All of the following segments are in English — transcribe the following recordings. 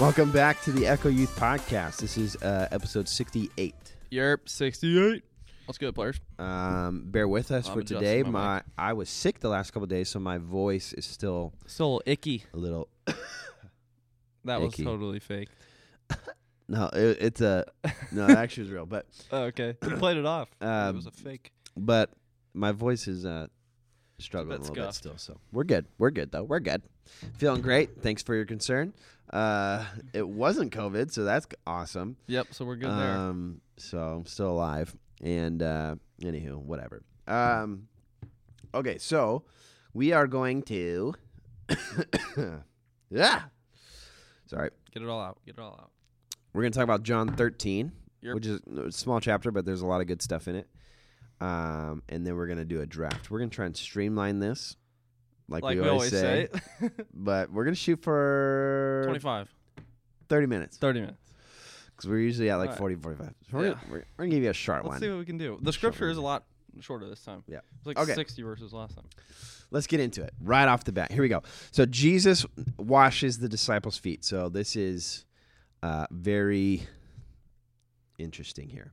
Welcome back to the Echo Youth Podcast. This is uh, episode 68. Yerp, 68. Let's go, players. Um, bear with us I'm for adjusting today. my My. I was sick the last couple days, so my voice is still Still icky. a little. That was Icky. totally fake. No, it, it's a no. It actually was real, but Oh, okay. You played it off. Um, it was a fake. but my voice is uh, struggling a little bit still. So we're good. We're good though. We're good. Feeling great. Thanks for your concern. Uh, it wasn't COVID, so that's awesome. Yep, so we're good there. Um, so I'm still alive. And uh, anywho, whatever. Um, okay, so we are going to. yeah. Sorry. Get it all out. Get it all out. We're going to talk about John 13, Yep. which is a small chapter, but there's a lot of good stuff in it. Um, and then we're going to do a draft. We're going to try and streamline this, like, Like we, always, say. but we're going to shoot for 25, 30 minutes 30 minutes. because we're usually at like Alright. 40, 45. So we're, Yeah. gonna, we're, we're going to give you a short one. Let's see what we can do. The scripture one. is a lot shorter this time. Yeah. It's like Okay. 60 verses last time. Let's get into it right off the bat. Here we go. So Jesus washes the disciples' feet. So this is uh, very interesting here.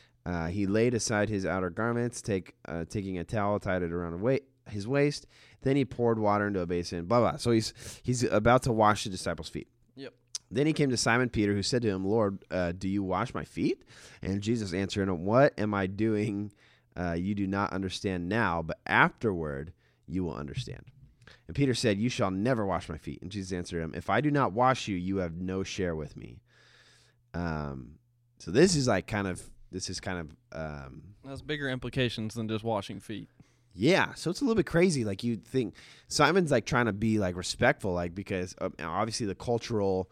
Uh, he laid aside his outer garments, take, uh, taking a towel, tied it around wa- his waist. Then he poured water into a basin. Blah blah. So he's he's about to wash the disciples' feet. Yep. Then he came to Simon Peter, who said to him, "Lord, uh, do you wash my feet?" And Jesus answered him, "What am I doing? Uh, you do not understand now, but afterward you will understand." And Peter said, "You shall never wash my feet." And Jesus answered him, "If I do not wash you, you have no share with me." Um, so this is like kind of this is kind of um, has bigger implications than just washing feet. yeah, so it's a little bit crazy. Like you think Simon's like trying to be like respectful, like because uh, obviously the cultural,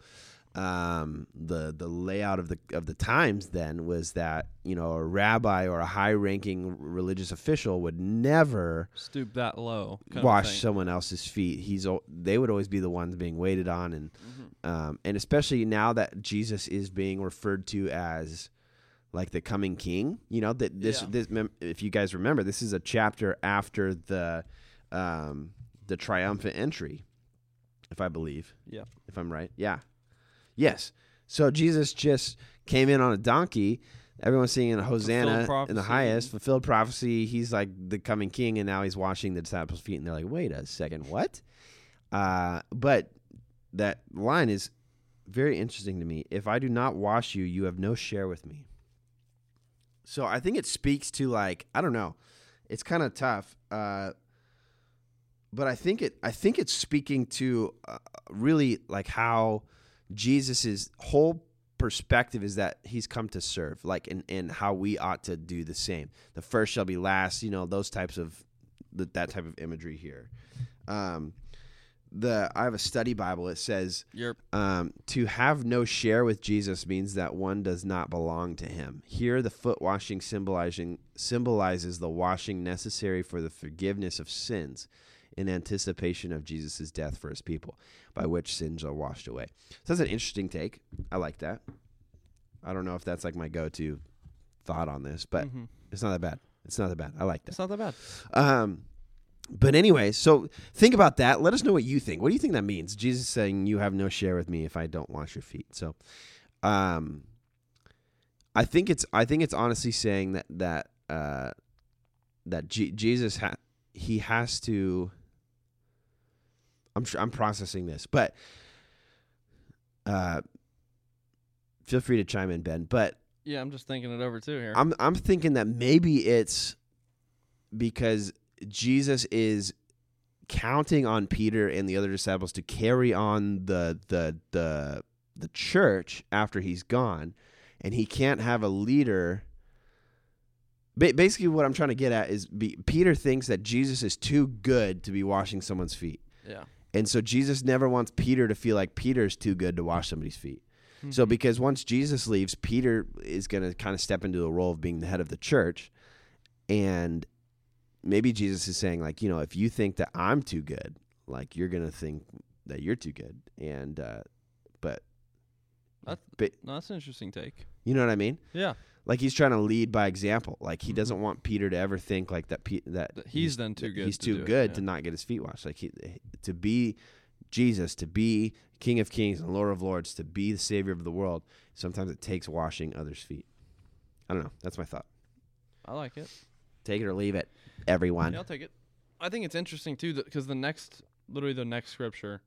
um, the the layout of the of the times then was that you know a rabbi or a high ranking religious official would never Stoop that low. wash someone else's feet. He's they would always be the ones being waited on, and Mhm. um, and especially now that Jesus is being referred to as like the coming king. You know that this Yeah. this if you guys remember, this is a chapter after the um, the triumphant entry, if I believe, Yeah. if I'm right. Yeah, yes. So Jesus just came in on a donkey. Everyone's singing a Hosanna in the highest, fulfilled prophecy. He's like the coming king, and now he's washing the disciples' feet, and they're like, "Wait a second, what?" Uh, but that line is very interesting to me. If I do not wash you, you have no share with me. So I think it speaks to like I don't know, it's kind of tough, uh, but I think it I think it's speaking to uh, really like how Jesus's whole perspective is that he's come to serve, like and and how we ought to do the same. The first shall be last, you know, those types of that type of imagery here. Um, the I have a study Bible. It says Yerp. um, to have no share with Jesus means that one does not belong to him. Here, the foot washing symbolizing symbolizes the washing necessary for the forgiveness of sins in anticipation of Jesus' death for his people, by which sins are washed away. So that's an interesting take. I like that. I don't know if that's like my go to thought on this, but Mhm. it's not that bad. It's not that bad. I like that. It's not that bad. Um, but anyway, so think about that. Let us know what you think. What do you think that means? Jesus saying, "You have no share with me if I don't wash your feet." So, um, I think it's I think it's honestly saying that that uh, that G- Jesus ha- he has to. I'm I'm processing this, but uh, feel free to chime in, Ben. But Yeah, I'm just thinking it over too here. I'm I'm thinking that maybe it's because Jesus is counting on Peter and the other disciples to carry on the the the the church after he's gone, and he can't have a leader. Ba- Basically, what I'm trying to get at is be, Peter thinks that Jesus is too good to be washing someone's feet, yeah. and so Jesus never wants Peter to feel like Peter's too good to wash somebody's feet. So Mhm. because once Jesus leaves, Peter is going to kind of step into the role of being the head of the church, and maybe Jesus is saying like, you know, if you think that I'm too good, like you're going to think that you're too good, and uh, but That's, but- no, that's an interesting take. you know what I mean? Yeah. Like he's trying to lead by example. Like he Mhm. doesn't want Peter to ever think like that. Pe- that That he's then too good He's to too do it, good yeah. to not get his feet washed. Like he, to be Jesus, to be King of Kings and Lord of Lords, to be the Savior of the world. Sometimes it takes washing others' feet. I don't know. That's my thought. I like it. Take it or leave it, everyone. Yeah, I'll take it. I think it's interesting too because the next, literally the next scripture,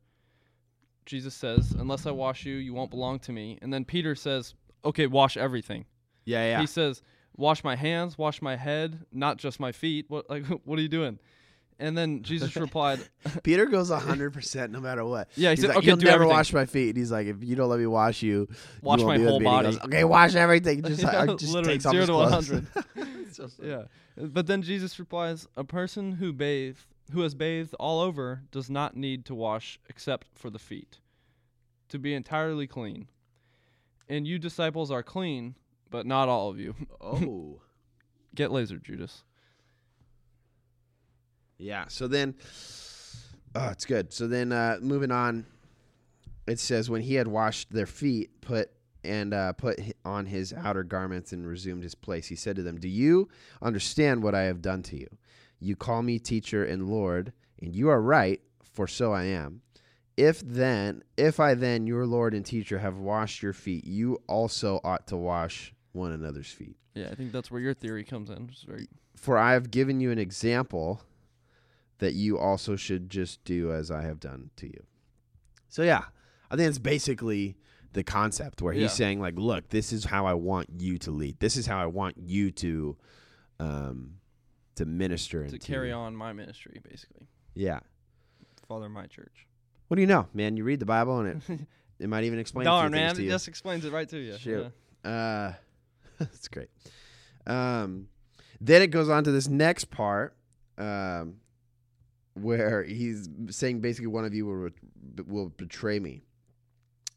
Jesus says, "Unless I wash you, you won't belong to me." And then Peter says, "Okay, wash everything." Yeah, yeah. He says, "Wash my hands, wash my head, not just my feet." What like what are you doing? And then Jesus replied, Peter goes hundred percent no matter what. "Yeah." He He's said, like, "Okay, you'll do never everything. wash my feet. And he's like, if you don't let me wash you, you Wash won't my whole me. And he body." goes, okay, wash everything. Just, Yeah, uh, just literally, takes off zero his to 100. So. Yeah. But then Jesus replies, "A person who bathe, who has bathed all over, does not need to wash except for the feet, to be entirely clean. And you disciples are clean, but not all of you. Oh. Get laser, Judas." Yeah. So then, oh, it's good. So then, uh, moving on, it says when he had washed their feet, put and uh, put on his outer garments and resumed his place, he said to them, "Do you understand what I have done to you? You call me teacher and Lord, and you are right, for so I am." If then, if I then, your Lord and teacher, have washed your feet, you also ought to wash one another's feet. Yeah, I think that's where your theory comes in. Very For I have given you an example that you also should just do as I have done to you. So yeah, I think it's basically the concept where he's Yeah. saying like, look, this is how I want you to lead. This is how I want you to um to minister and to carry on my ministry, basically. Yeah. Father my church. What do you know, man? You read the Bible and it it might even explain Darn, man, to it just explains it right to you. Shoot. Yeah. Uh, that's great. Um, then it goes on to this next part, um, where he's saying basically one of you will will betray me.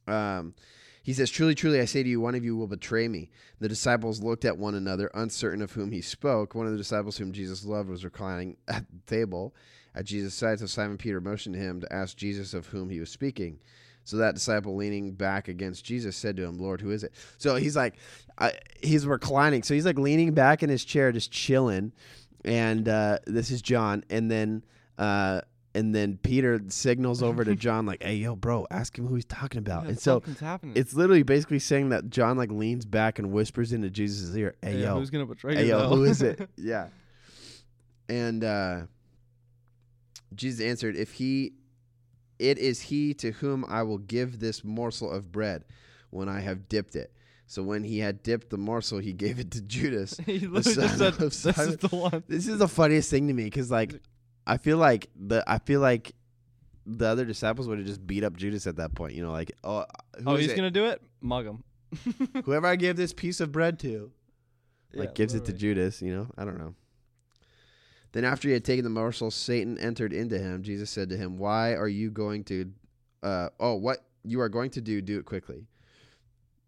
Um, he says, "Truly, truly, I say to you, one of you will betray me." The disciples looked at one another, uncertain of whom he spoke. One of the disciples whom Jesus loved was reclining at the table at Jesus' side. So Simon Peter motioned to him to ask Jesus of whom he was speaking. So that disciple, leaning back against Jesus, said to him, "Lord, who is it?" So he's like, I, he's reclining. So he's like leaning back in his chair, just chilling. And uh, this is John. And then, uh, and then Peter signals over to John, like, "Hey, yo, bro, ask him who he's talking about." Yeah, and so it's literally basically saying that John like leans back and whispers into Jesus' ear, "Hey, yo, who's gonna betray hey, you? yo, though? who is it?" yeah. And uh, Jesus answered, "If he, it is he to whom I will give this morsel of bread when I have dipped it." So when he had dipped the morsel, he gave it to Judas. he literally just said, "This is the one." This is the funniest thing to me because like I feel like the I feel like the other disciples would have just beat up Judas at that point. You know, like oh, who oh, he's it? gonna do it. Mug him. whoever I give this piece of bread to, like Yeah, gives it to. Judas. You know, I don't know. Then after he had taken the morsel, Satan entered into him. Jesus said to him, "Why are you going to? Uh, oh, what you are going to do? Do it quickly."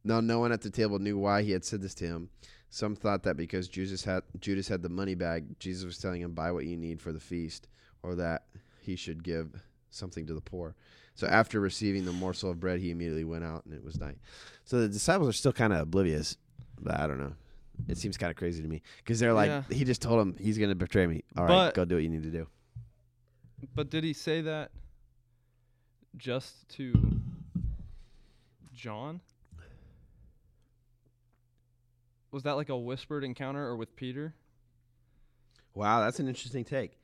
Now, no one at the table knew why he had said this to him. Some thought that because Judas had Judas had the money bag, Jesus was telling him, "Buy what you need for the feast," or that he should give something to the poor. So after receiving the morsel of bread, he immediately went out, and it was night. So the disciples are still kind of oblivious, but I don't know. It seems kind of crazy to me because they're like, Yeah. he just told him he's going to betray me. All right, But- go do what you need to do. But did he say that just to John? Was that like a whispered encounter or with Peter? Wow, that's an interesting take.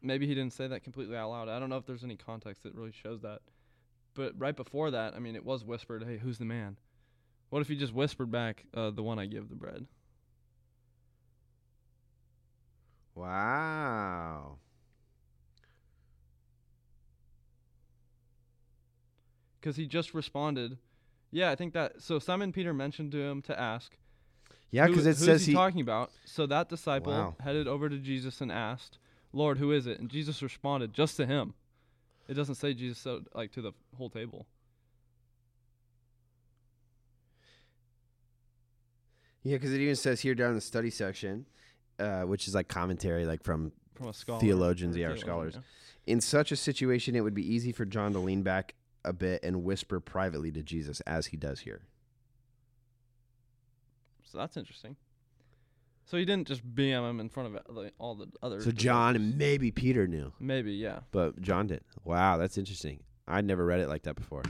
Maybe he didn't say that completely out loud. I don't know if there's any context that really shows that. But right before that, I mean, it was whispered, "Hey, who's the man?" What if he just whispered back, uh, "The one I give the bread"? Wow. Because he just responded. Yeah, I think that. So Simon Peter mentioned to him to ask. Yeah, because it who's says he, he. talking about. So that disciple Wow. headed over to Jesus and asked, "Lord, who is it?" And Jesus responded just to him. It doesn't say Jesus said like to the whole table. Yeah, because it even says here down in the study section, uh, which is like commentary, like from From a scholar. Theologians, yeah, or scholars. in such a situation, it would be easy for John to lean back a bit and whisper privately to Jesus, as he does here. So that's interesting. So he didn't just BM him in front of uh, all the other. So John and maybe Peter knew, maybe yeah. but John did. Wow, that's interesting. I'd never read it like that before.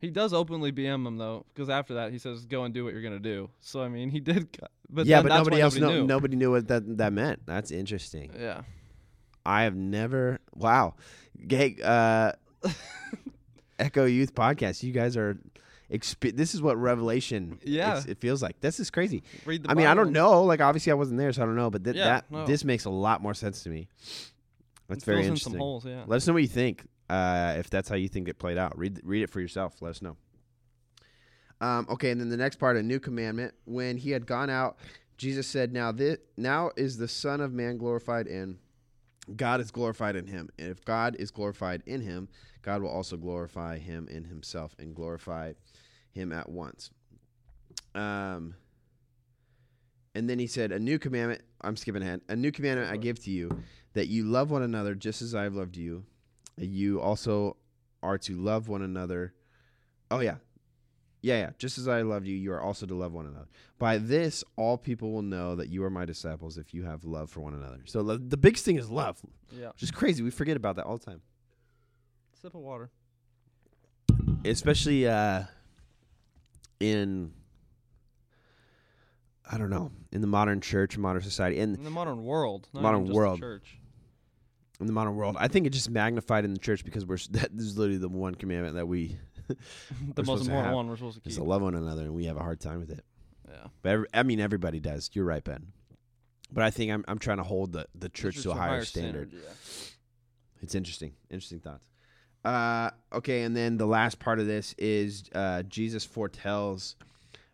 He does openly BM him though, because after that he says, "Go and do what you're gonna do." So I mean, he did. But yeah, but that's nobody else nobody knew. nobody knew what that that meant. That's interesting. Yeah. I have never. Wow, hey, uh, Echo Youth Podcast. You guys are. Exp- this is what Revelation. Yeah. it feels like. This is crazy. I mean, I don't know. Like, obviously, I wasn't there, so I don't know. But th- Yeah, that no. this makes a lot more sense to me. That's It very in interesting. some holes. Yeah. Let us know what you think. Uh, if that's how you think it played out, read read it for yourself. Let us know. Um, okay, and then the next part, a new commandment. When he had gone out, Jesus said, "Now this now is the Son of Man glorified in God is glorified in him. And if God is glorified in him, God will also glorify him in himself and glorify him at once." Um, and then he said, "A new commandment. I'm skipping ahead. A new commandment I give to you, that you love one another just as I have loved you. You also are to love one another. Oh yeah, yeah, yeah. Just as I loved you, you are also to love one another. By this, all people will know that you are my disciples if you have love for one another. So the biggest thing is love, Yeah. which is crazy. We forget about that all the time, Sip of water. especially uh, in I don't know in the modern church, modern society, and In the modern world. Modern world. The church. in the modern world. I think it just magnified in the church because we're that this is literally the one commandment that we the most important have- one we're supposed to is keep. to love one another, and we have a hard time with it. yeah. But every, I mean, everybody does. You're right, Ben. But I think I'm I'm trying to hold the, the church to a higher, standard. yeah. It's interesting. Interesting thoughts. Uh, okay, and then the last part of this is uh, Jesus foretells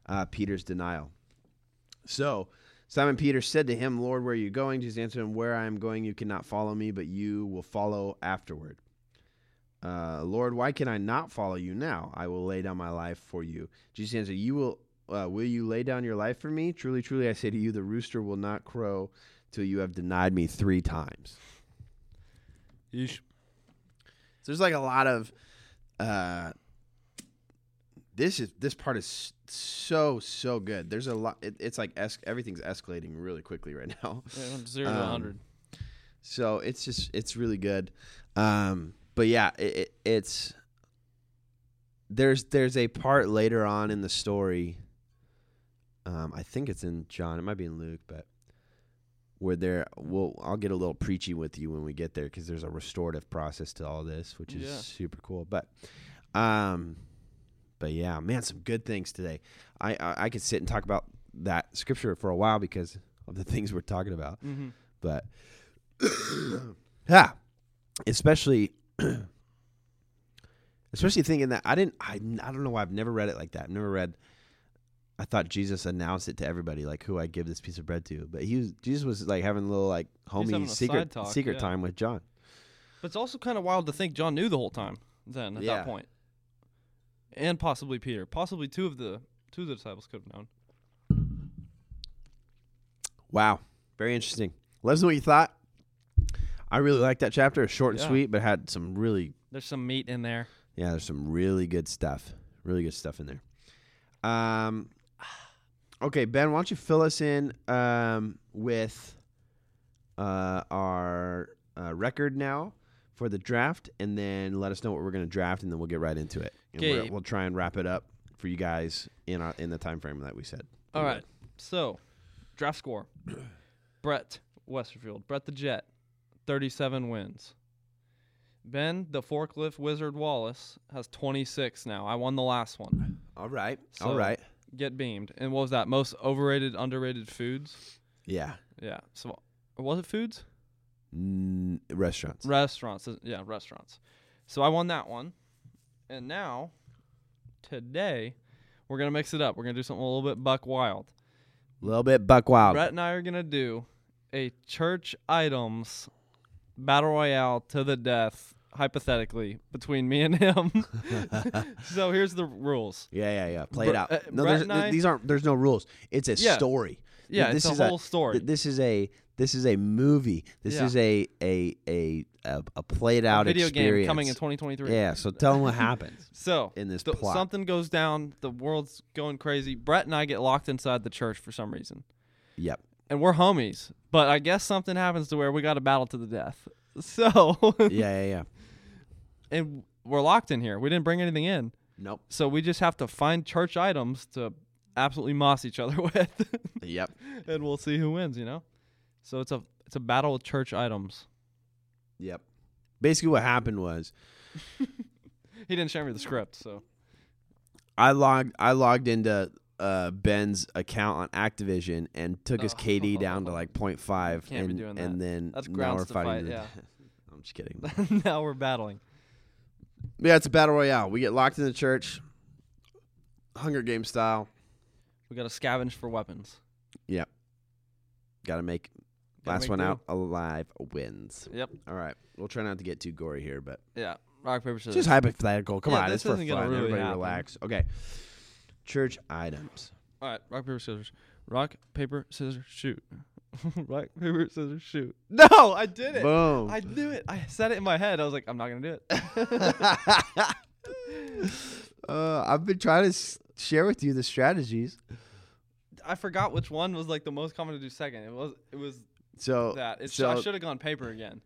uh, Peter's denial. So Simon Peter said to him, Lord, where are you going? Jesus answered him, Where I am going, you cannot follow me, but you will follow afterward. Uh, Lord, why can I not follow you now? I will lay down my life for you. Jesus answered, You will. Uh, will you lay down your life for me? Truly, truly, I say to you, the rooster will not crow till you have denied me three times. Yeesh. So there's like a lot of uh this is this part is so so good. There's a lot it, it's like es- everything's escalating really quickly right now. Yeah, from zero to Um, a hundred. So it's just it's really good. Um but yeah, it, it, it's there's there's a part later on in the story um I think it's in John, it might be in Luke, but where there we'll I'll get a little preachy with you when we get there cuz there's a restorative process to all this, which is Yeah. super cool. But um but yeah, man, some good things today. I, I I could sit and talk about that scripture for a while because of the things we're talking about Mm-hmm. but yeah, especially especially thinking that I didn't I, I don't know why I've never read it like that. I've never read I thought Jesus announced it to everybody like who I give this piece of bread to, but he was Jesus was like having a little like homie secret talk, secret yeah. time with John. But it's also kind of wild to think John knew the whole time. Then at Yeah. that point, and possibly Peter, possibly two of the two of the disciples could have known. Wow, very interesting. Let us know what you thought. I really liked that chapter. Short and Yeah. sweet, but had some really There's some meat in there. Yeah, there's some really good stuff. Really good stuff in there. Um, okay, Ben, why don't you fill us in um, with uh, our uh, record now for the draft, and then let us know what we're going to draft, and then we'll get right into it. Okay. we'll try and wrap it up for you guys in our, in the time frame that we said. All right. So, draft score: Brett Westerfield, Brett the Jet, thirty-seven wins. Ben, the forklift wizard Wallace, has twenty-six now. I won the last one. All right. So- All right. Get beamed. And what was that? Most overrated, underrated foods? Yeah. Yeah. So was it foods? Mm, restaurants. Restaurants. Yeah, restaurants. So I won that one. And now, today, we're going to mix it up. We're going to do something a little bit buck wild. A little bit buck wild. Brett and I are going to do a church items battle royale to the death, hypothetically, between me and him. so here's the rules. Yeah, yeah, yeah. Play Br- it out. uh, no, there's, I- these aren't. There's no rules. It's a Yeah. story. Yeah, this it's is a whole story. th- This is a. This is a movie. This Yeah. is a a a a, a played out video experience. game coming in 2023. Yeah. So tell them what happens So in this th- plot. something goes down. The world's going crazy. Brett and I get locked inside the church for some reason, Yep. and we're homies. But I guess something happens to where we got to battle to the death. So Yeah, yeah, yeah. And we're locked in here. We didn't bring anything in, Nope. so we just have to find church items to absolutely moss each other with, Yep. and we'll see who wins. You know, so it's a it's a battle of church items. Yep. Basically, what happened was He didn't share me the script, so I logged I logged into uh, Ben's account on Activision and took his KD down to like 0.5 Can't be and doing and then That's now we're fighting. fight, yeah. I'm just kidding. now we're battling. Yeah, it's a battle royale. We get locked in the church, Hunger Game style. We got to scavenge for weapons. Yep. Got to make Gotta last make one do. out alive wins. Yep. All right, we'll try not to get too gory here, but Yeah. Rock paper scissors. just hypothetical. Come Yeah, on, this it's for isn't gonna fun. really Everybody happen. relax. Okay, church items. All right. Rock paper scissors. Rock paper scissors shoot. rock paper scissors shoot. No, I did it. Boom. I knew it. I said it in my head. I was like, I'm not gonna do it. uh, I've been trying to s- share with you the strategies. I forgot which one was like the most common to do second. It was. It was So that. It's. so I should have gone paper again.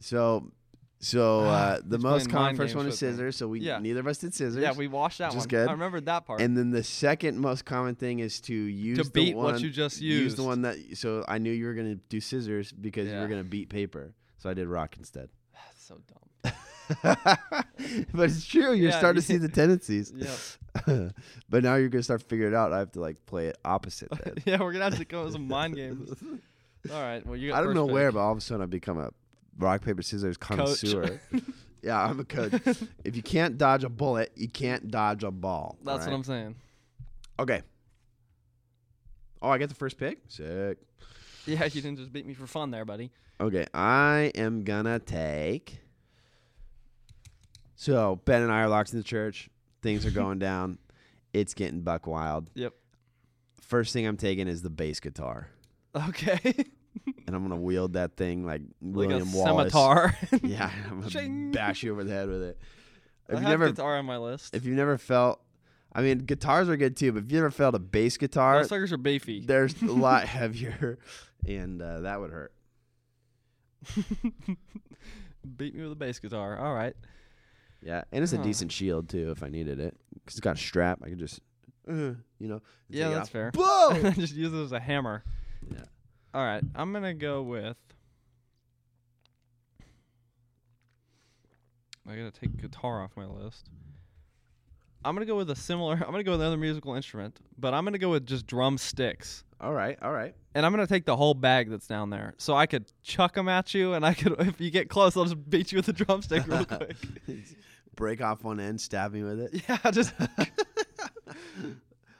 so so uh, the most common first one is scissors. So we Yeah. neither of us did scissors. Yeah, we washed that Which is one. good. I remembered that part. And then the second most common thing is to use to the beat one, what you just use used. the one that. So I knew you were gonna do scissors because you Yeah. were gonna beat paper. So I did rock instead. That's so dumb. but it's true. You're Yeah, starting to see the tendencies. But now you're gonna start figuring it out. I have to like play it opposite. Then. yeah, we're gonna have to up with some mind games. All right. Well, you. Got I don't first know pick. where, but all of a sudden I've become a rock paper scissors connoisseur. yeah, I'm a coach. if you can't dodge a bullet, you can't dodge a ball. That's what I'm saying. Okay. Oh, I get the first pick. Sick. Yeah, you didn't just beat me for fun there, buddy. Okay, I am gonna take. So Ben and I are locked in the church. Things are going down. It's getting buck wild. Yep. First thing I'm taking is the bass guitar, Okay. And I'm gonna wield that thing like like William a Wallace. scimitar. Yeah, I'm gonna Shing. bash you over the head with it. I If you have never, guitar on my list. if you've never felt, I mean, guitars are good too, but if you never felt a bass guitar, Those suckers are beefy. there's a lot heavier, and uh, that would hurt. Beat me with a bass guitar. All right. Yeah, and it's a Huh. decent shield too if I needed it, because it's got a strap. I could just, uh, you know. Yeah, it that's off. fair. Boom. just use it as a hammer. Yeah. All right. I'm gonna go with. I gotta take guitar off my list. I'm gonna go with a similar. I'm gonna go with another musical instrument, but I'm gonna go with just drumsticks. all right, all right. And I'm gonna take the whole bag that's down there, so I could chuck them at you, and I could, if you get close, I'll just beat you with a drumstick real quick. Break off one end, stab me with it. yeah, just. I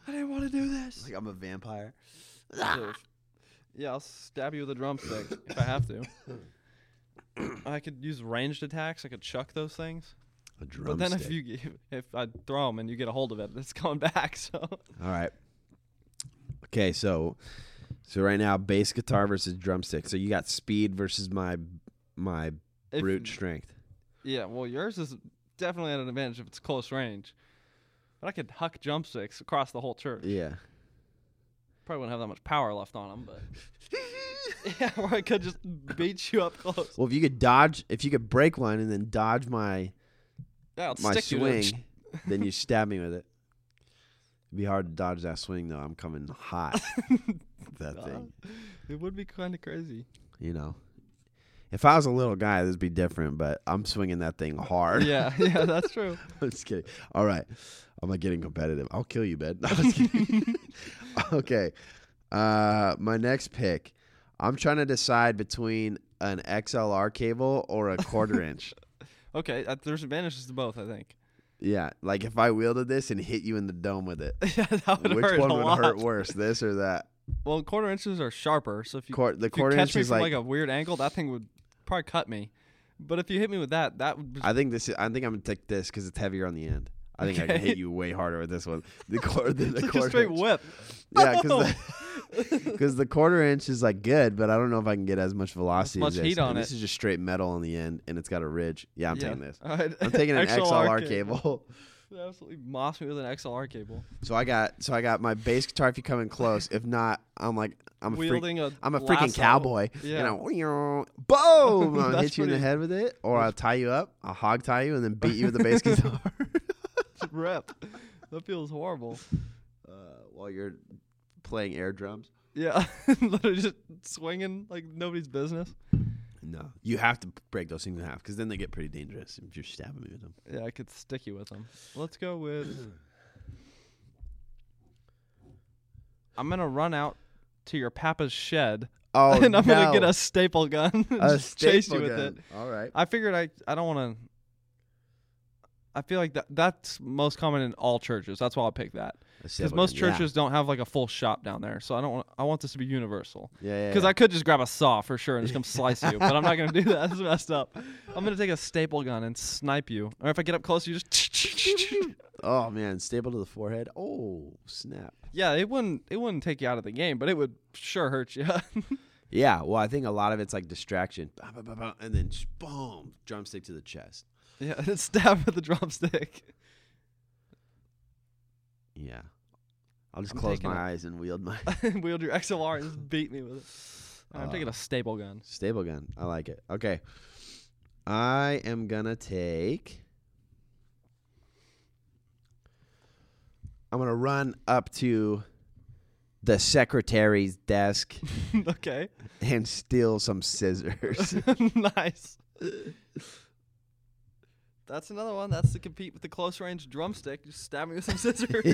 didn't want to do this. Like I'm a vampire. Yeah, I'll stab you with a drumstick if I have to. I could use ranged attacks. I could chuck those things. A drumstick. But then if you g- if I throw them and you get a hold of it, it's coming back. So All right. Okay, so so right now bass guitar versus drumstick. So you got speed versus my my if, brute strength. yeah, well yours is definitely at an advantage if it's close range. But I could huck drumsticks across the whole church. Yeah. Probably wouldn't have that much power left on them, but yeah, or I could just beat you up close. Well, if you could dodge, if you could break one and then dodge my Yeah, my you swing, then you stab me with it. It'd be hard to dodge that swing though. I'm coming hot. that thing, It would be kind of crazy. you know. If I was a little guy, this would be different. But I'm swinging that thing hard. yeah, yeah, that's true. I'm just kidding. All right, I'm not getting competitive. I'll kill you, Ben. No, I'm just kidding. okay, uh, my next pick. I'm trying to decide between an XLR cable or a quarter inch. Okay, uh, there's advantages to both. I think. Yeah, like if I wielded this and hit you in the dome with it, yeah, that would which hurt one would lot. hurt worse, this or that? Well, quarter inches are sharper, so if you, Quar- the if you quarter catch inch me is from like, like, a weird angle, that thing would probably cut me. But if you hit me with that, that would. I think this. Is, I think I'm gonna take this because it's heavier on the end. I think I can hit you way harder with this one. The quarter, the, the like a quarter straight inch. whip. Yeah, because because oh. the quarter inch is like good, but I don't know if I can get as much velocity much as this. heat on And it. This is just straight metal on the end, and it's got a ridge. Yeah, I'm Yeah. taking this. Right. I'm taking an XLR, XLR cable. Absolutely moss me with an XLR cable. So I got so I got my bass guitar. If you come in close, if not, I'm like I'm a freak, a I'm a freaking lasso. cowboy. Yeah. And I, boom! I'll hit you in the head with it, or I'll tie you up, I'll hog tie you, and then beat you with the bass guitar Rip. That feels horrible. uh, while you're playing air drums. Yeah, literally just swinging like nobody's business. No, you have to break those things in half because then they get pretty dangerous if you're stabbing me with them. Yeah, I could stick you with them. Let's go with. I'm gonna run out to your papa's shed, Oh, and I'm gonna get a staple gun and a just chase you staple with it. All right. I figured I I don't want to. I feel like that that's most common in all churches. That's why I'll pick that because most yeah. churches don't have like a full shop down there. So I don't want I want this to be universal. Yeah, yeah. Because yeah. I could just grab a saw for sure and just come slice you, but I'm not gonna do that. That's messed up. I'm gonna take a staple gun and snipe you, or if I get up close, you just. Oh man, staple to the forehead. Oh snap. yeah, it wouldn't it wouldn't take you out of the game, but it would sure hurt you. Yeah, well, I think a lot of it's like distraction, and then boom, drumstick to the chest. Yeah, and stab with the drumstick. Yeah, I'll just I'm close taking my it. eyes and wield my Wield your XLR and just beat me with it. I'm taking Uh, a staple gun. staple gun. I like it. Okay, I am gonna take. I'm gonna run up to the secretary's desk okay, and steal some scissors. nice. That's another one. That's to compete with the close range drumstick. Just stab me with some scissors.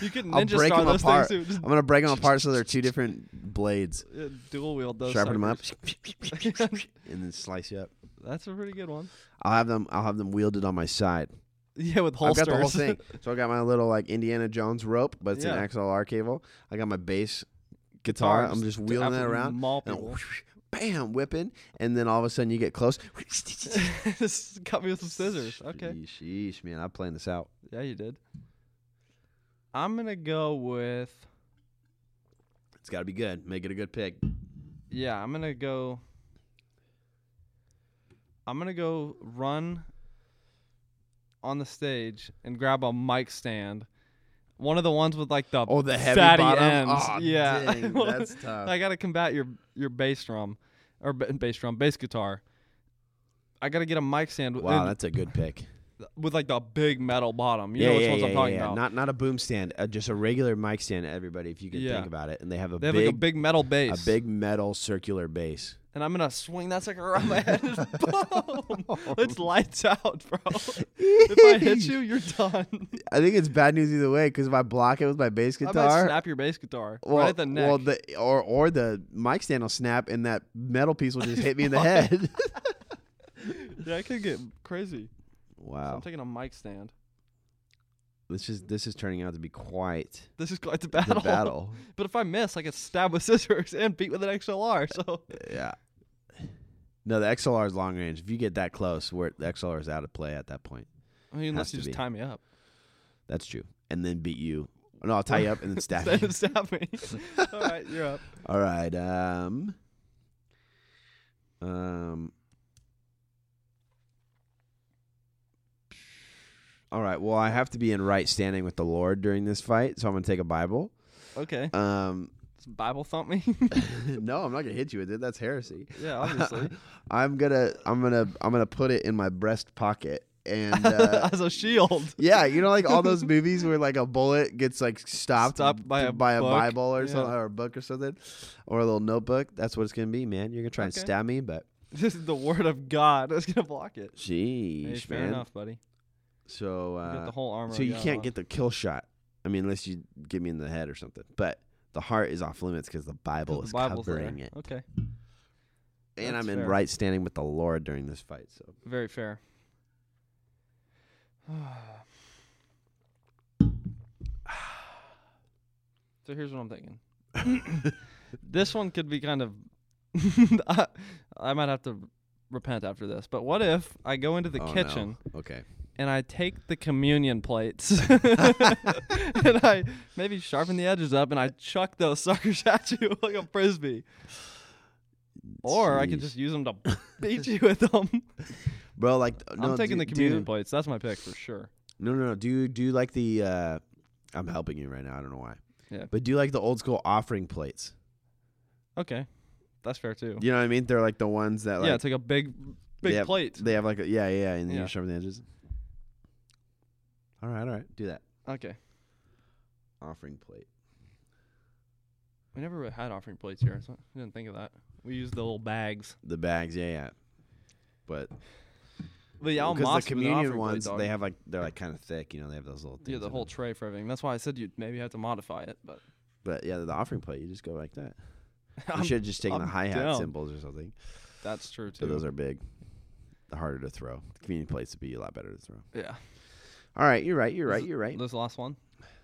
You could I'll ninja break star them those apart. things too. I'm gonna break them apart so they're two different blades. uh, dual wield those. Sharpen them up, and then slice you up. That's a pretty good one. I'll have them. I'll have them wielded on my side. Yeah, with holsters. I've got the whole thing. So I got my little like Indiana Jones rope, but it's Yeah. an XLR cable. I got my bass guitar. I'm just wheeling it absolutely around. Maul people. Bam, whipping, and then all of a sudden you get close. Just cut me with some scissors. Okay. Sheesh, sheesh, man, I'm playing this out. Yeah, you did. I'm gonna go with. It's got to be good. Make it a good pick. Yeah, I'm gonna go. I'm gonna go run on the stage and grab a mic stand. One of the ones with like the Oh, the heavy fatty bottom. ends. Oh, yeah, dang, that's tough. I gotta combat your your bass drum, or ba- bass drum, bass guitar. I gotta get a mic stand with, Wow, that's a good pick. with like the big metal bottom. You yeah, know which yeah, ones yeah, I'm talking yeah, yeah. about. Not not a boom stand, uh, just a regular mic stand. Everybody, if you can Yeah. think about it, and they have a they have big, like a big metal base. a big metal circular base. And I'm gonna swing that sucker around my head. Boom! It's lights out, bro. if I hit you, you're done. I think it's bad news either way because if I block it with my bass I might guitar, snap your bass guitar well, right at the neck. well, the or or the mic stand will snap and that metal piece will just hit me in the head. yeah, it could get crazy. So wow, I'm taking a mic stand. This is this is turning out to be quite This is quite the battle. the battle. But if I miss, I get stabbed with scissors and beat with an XLR. So yeah. No, the XLR is long range. If you get that close, where the XLR is out of play at that point. I mean, unless you just be. tie me up. That's true. And then beat you. No, I'll tie you up and then stab Then you. stab me. All right, you're up. All right. Um. Um. All right. Well, I have to be in right standing with the Lord during this fight, so I'm gonna take a Bible. Okay. Um. Bible thump me? no, I'm not gonna hit you with it. That's heresy. yeah, obviously. I'm gonna. I'm gonna. I'm gonna put it in my breast pocket and. Uh, As a shield. Yeah, you know, like all those movies where like a bullet gets like stopped, Stopped by a by a book. Bible or Yeah. something, or a book or something, or a little notebook. That's what it's gonna be, man. You're gonna try and stab me, but This is the word of God. That's gonna block it. Sheesh, Hey, fair man. enough, buddy. So, You uh, got the whole armor. so you can't get the kill shot. I mean, unless you get me in the head or something. But the heart is off limits because the Bible is covering there. it, Okay, and That's I'm in fair. right standing with the Lord during this fight. So, very fair. so here's what I'm thinking. this one could be kind of. I, I might have to repent after this, but what if I go into the Oh, no. kitchen okay. And I take the communion plates and I maybe sharpen the edges up and I chuck those suckers at you like a frisbee. Or I could Jeez. just use them to beat you with them. bro. Like, no, I'm taking do, the communion do- plates. That's my pick for sure. No, no, no. Do you do you like the? uh I'm helping you right now. I don't know why. Yeah. But do you like the old school offering plates? Okay, that's fair too. You know what I mean? They're like the ones that like yeah, it's like a big, big they have, plate. They have like a yeah, yeah, and then Yeah. you sharpen the edges. All right, all right. Do that Okay, offering plate. we never really had offering plates here, so I didn't think of that. We used the little bags. The bags, yeah, yeah. But But yeah, because the communion ones, they have like they're like kind of thick. You know, they have those little things. yeah the whole them. tray for everything. That's why I said you maybe have to modify it, but But yeah, the offering plate, you just go like that. You should have just taken the I'm hi hat cymbals or something. that's true too. But those are big. Harder to throw. The communion plates would be a lot better to throw. yeah. All right, you're right. You're right. You're right. This is the last one.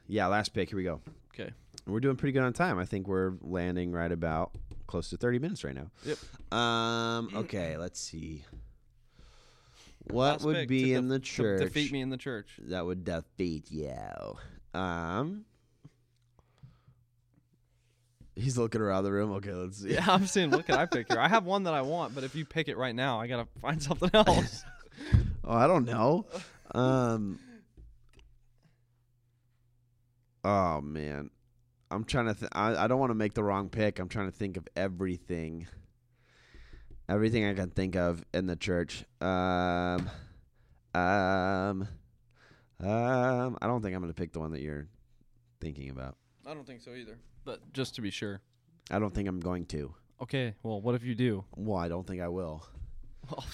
Yeah, last pick. Here we go. Okay. We're doing pretty good on time. I think we're landing right about close to 30 minutes right now. Yep. Um. Okay. Let's see. What Last would be in the to church defeat me in the church. that would defeat you? Um. He's looking around the room. Okay, let's see. Yeah, I'm seeing. What can I pick here? I have one that I want, but if you pick it right now, I gotta find something else. Oh, I don't know. Um. Oh man, I'm trying to. Th- I I don't want to make the wrong pick. I'm trying to think of everything. Everything I can think of in the church. Um. Um. Um. I don't think I'm gonna pick the one that you're thinking about. I don't think so either. But just to be sure. I don't think I'm going to. Okay. Well, what if you do? Well, I don't think I will. Well,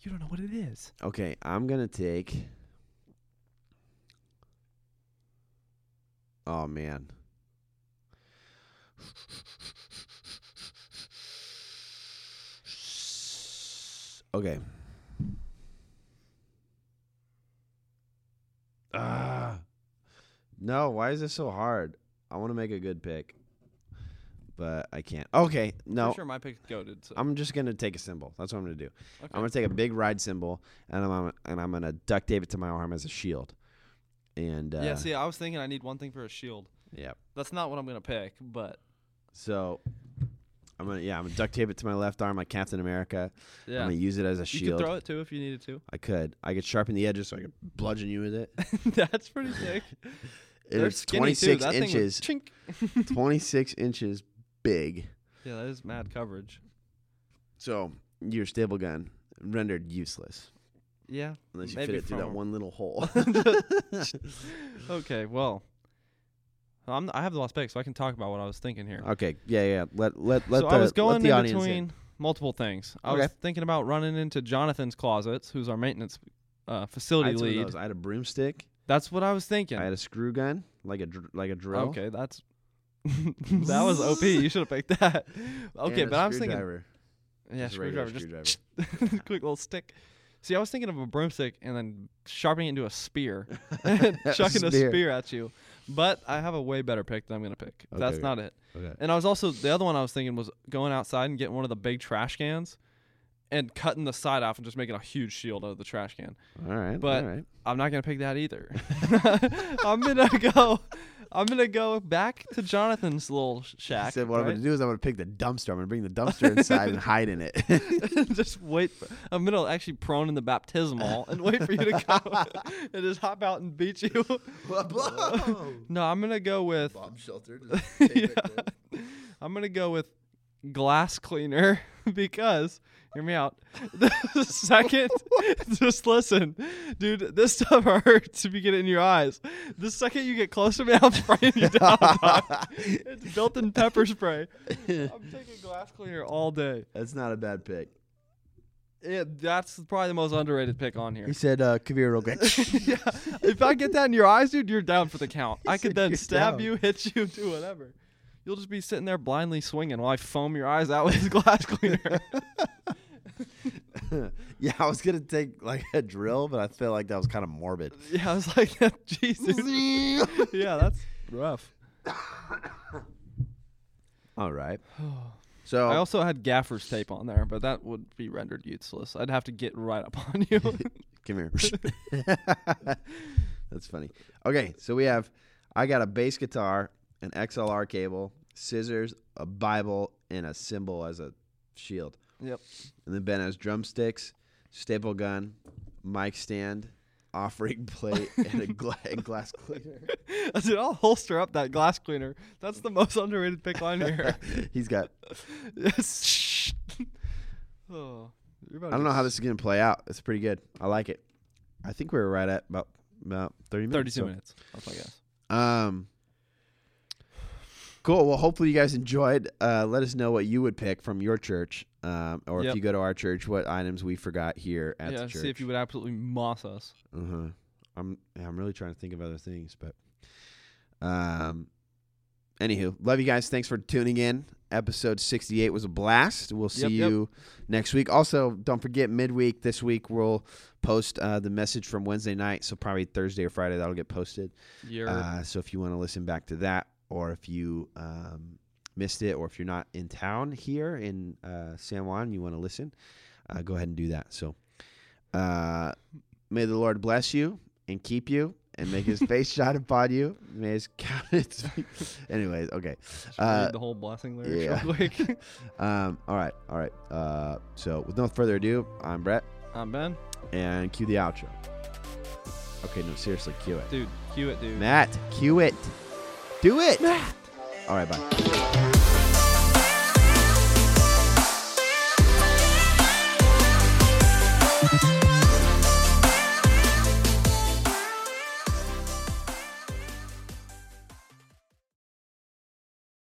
you don't know what it is. Okay, I'm gonna take. Oh man. Okay. Ah. No, why is this so hard? I want to make a good pick, but I can't. Okay, no. Pretty sure my pick's goaded. So. I'm just gonna take a cymbal. That's what I'm gonna do. okay. I'm gonna take a big ride cymbal and I'm and I'm gonna duct tape it to my arm as a shield. And uh, yeah. See, I was thinking I need one thing for a shield. yeah. That's not what I'm gonna pick, but So I'm gonna yeah I'm gonna duct tape it to my left arm like Captain America. Yeah, I'm gonna use it as a shield. You could throw it too if you needed to. I could. I could sharpen the edges so I could bludgeon you with it. That's pretty sick. It's skinny, too. 26 That thing would inches. 26 inches big. Yeah, that is mad coverage. So your stable gun rendered useless Yeah. unless you Maybe fit it through that from- one little hole. Okay. Well, I'm, I have the last pick, so I can talk about what I was thinking here. okay. Yeah. Yeah. Let let let so the I was let going the in audience between multiple things. I was Okay. thinking about running into Jonathan's closets, who's our maintenance uh, facility I had, some of lead. those. I had a broomstick. That's what I was thinking. I had a screw gun, like a dr- like a drill. Okay, that's that was OP. You should have picked that. Okay, and but I was thinking, screwdriver. yeah, Just a regular screwdriver, just quick little stick. See, I was thinking of a broomstick and then sharpening it into a spear, and chucking a Spear. spear at you. But I have a way better pick that I'm gonna pick. That's Okay. not it. Okay. And I was also the other one I was thinking was going outside and getting one of the big trash cans, and cutting the side off and just making a huge shield out of the trash can. All right. But all right. I'm not gonna pick that either. I'm gonna go. I'm gonna go back to Jonathan's little sh- He shack. said, "What I'm going to do is I'm going to pick the dumpster. I'm to bring the dumpster inside and hide in it." just wait. For, I'm gonna actually prone in the baptismal and wait for you to come and just hop out and beat you. no, I'm gonna go with. Bomb shelter. Yeah. I'm gonna go with glass cleaner because hear me out. The second, just listen, dude. This stuff hurts if you get it in your eyes. The second you get close to me, I'm spraying you down. It's built-in pepper spray. I'm taking glass cleaner all day. That's not a bad pick. Yeah, that's probably the most underrated pick on here. He said, uh, "Come here, real quick." yeah, if I get that in your eyes, dude, you're down for the count. I could then stab down. you, hit you, do whatever. You'll just be sitting there blindly swinging while I foam your eyes out with glass cleaner. yeah, I was gonna take like a drill, but I feel like that was kind of morbid. yeah, I was like, Jesus. yeah, that's rough. All right. So I also had gaffer's tape on there, but that would be rendered useless. I'd have to get right up on you. Come here. That's funny. Okay, so we have I got a bass guitar, an XLR cable, scissors, a Bible, and a cymbal as a shield. Yep. And then Ben has drumsticks, staple gun, mic stand, offering plate, and a gla- glass cleaner. I said, I'll holster up that glass cleaner. That's the most underrated pick on here. He's got. yes. oh, I don't know how this is gonna play out. It's pretty good. I like it. I think we were right at about about thirty minutes. 32 so- minutes. That's my guess. Um. Cool. Well, hopefully you guys enjoyed. Uh, let us know what you would pick from your church, um, or if you go to our church, what items we forgot here at yeah, the church. Yeah, see if you would absolutely moss us. Uh-huh. I'm yeah, I'm really trying to think of other things, but um anywho, love you guys. Thanks for tuning in. Episode 68 was a blast. We'll see Yep, yep. you next week. Also, don't forget midweek this week we'll post uh, the message from Wednesday night, so probably Thursday or Friday that'll get posted. You're Uh, so if you want to listen back to that, or if you um, missed it, or if you're not in town here in uh, San Juan, you want to listen, uh, go ahead and do that. So uh, may the Lord bless you and keep you and make his face shine upon you. May his countenance. Anyways, okay. Uh, read the whole blessing lyrics yeah. real quick. Um, all right, all right. Uh, so with no further ado, I'm Brett, I'm Ben. and cue the outro. Okay, no, seriously, cue it. Dude, cue it, dude. Matt, cue it. Do it. Matt. All right, bye.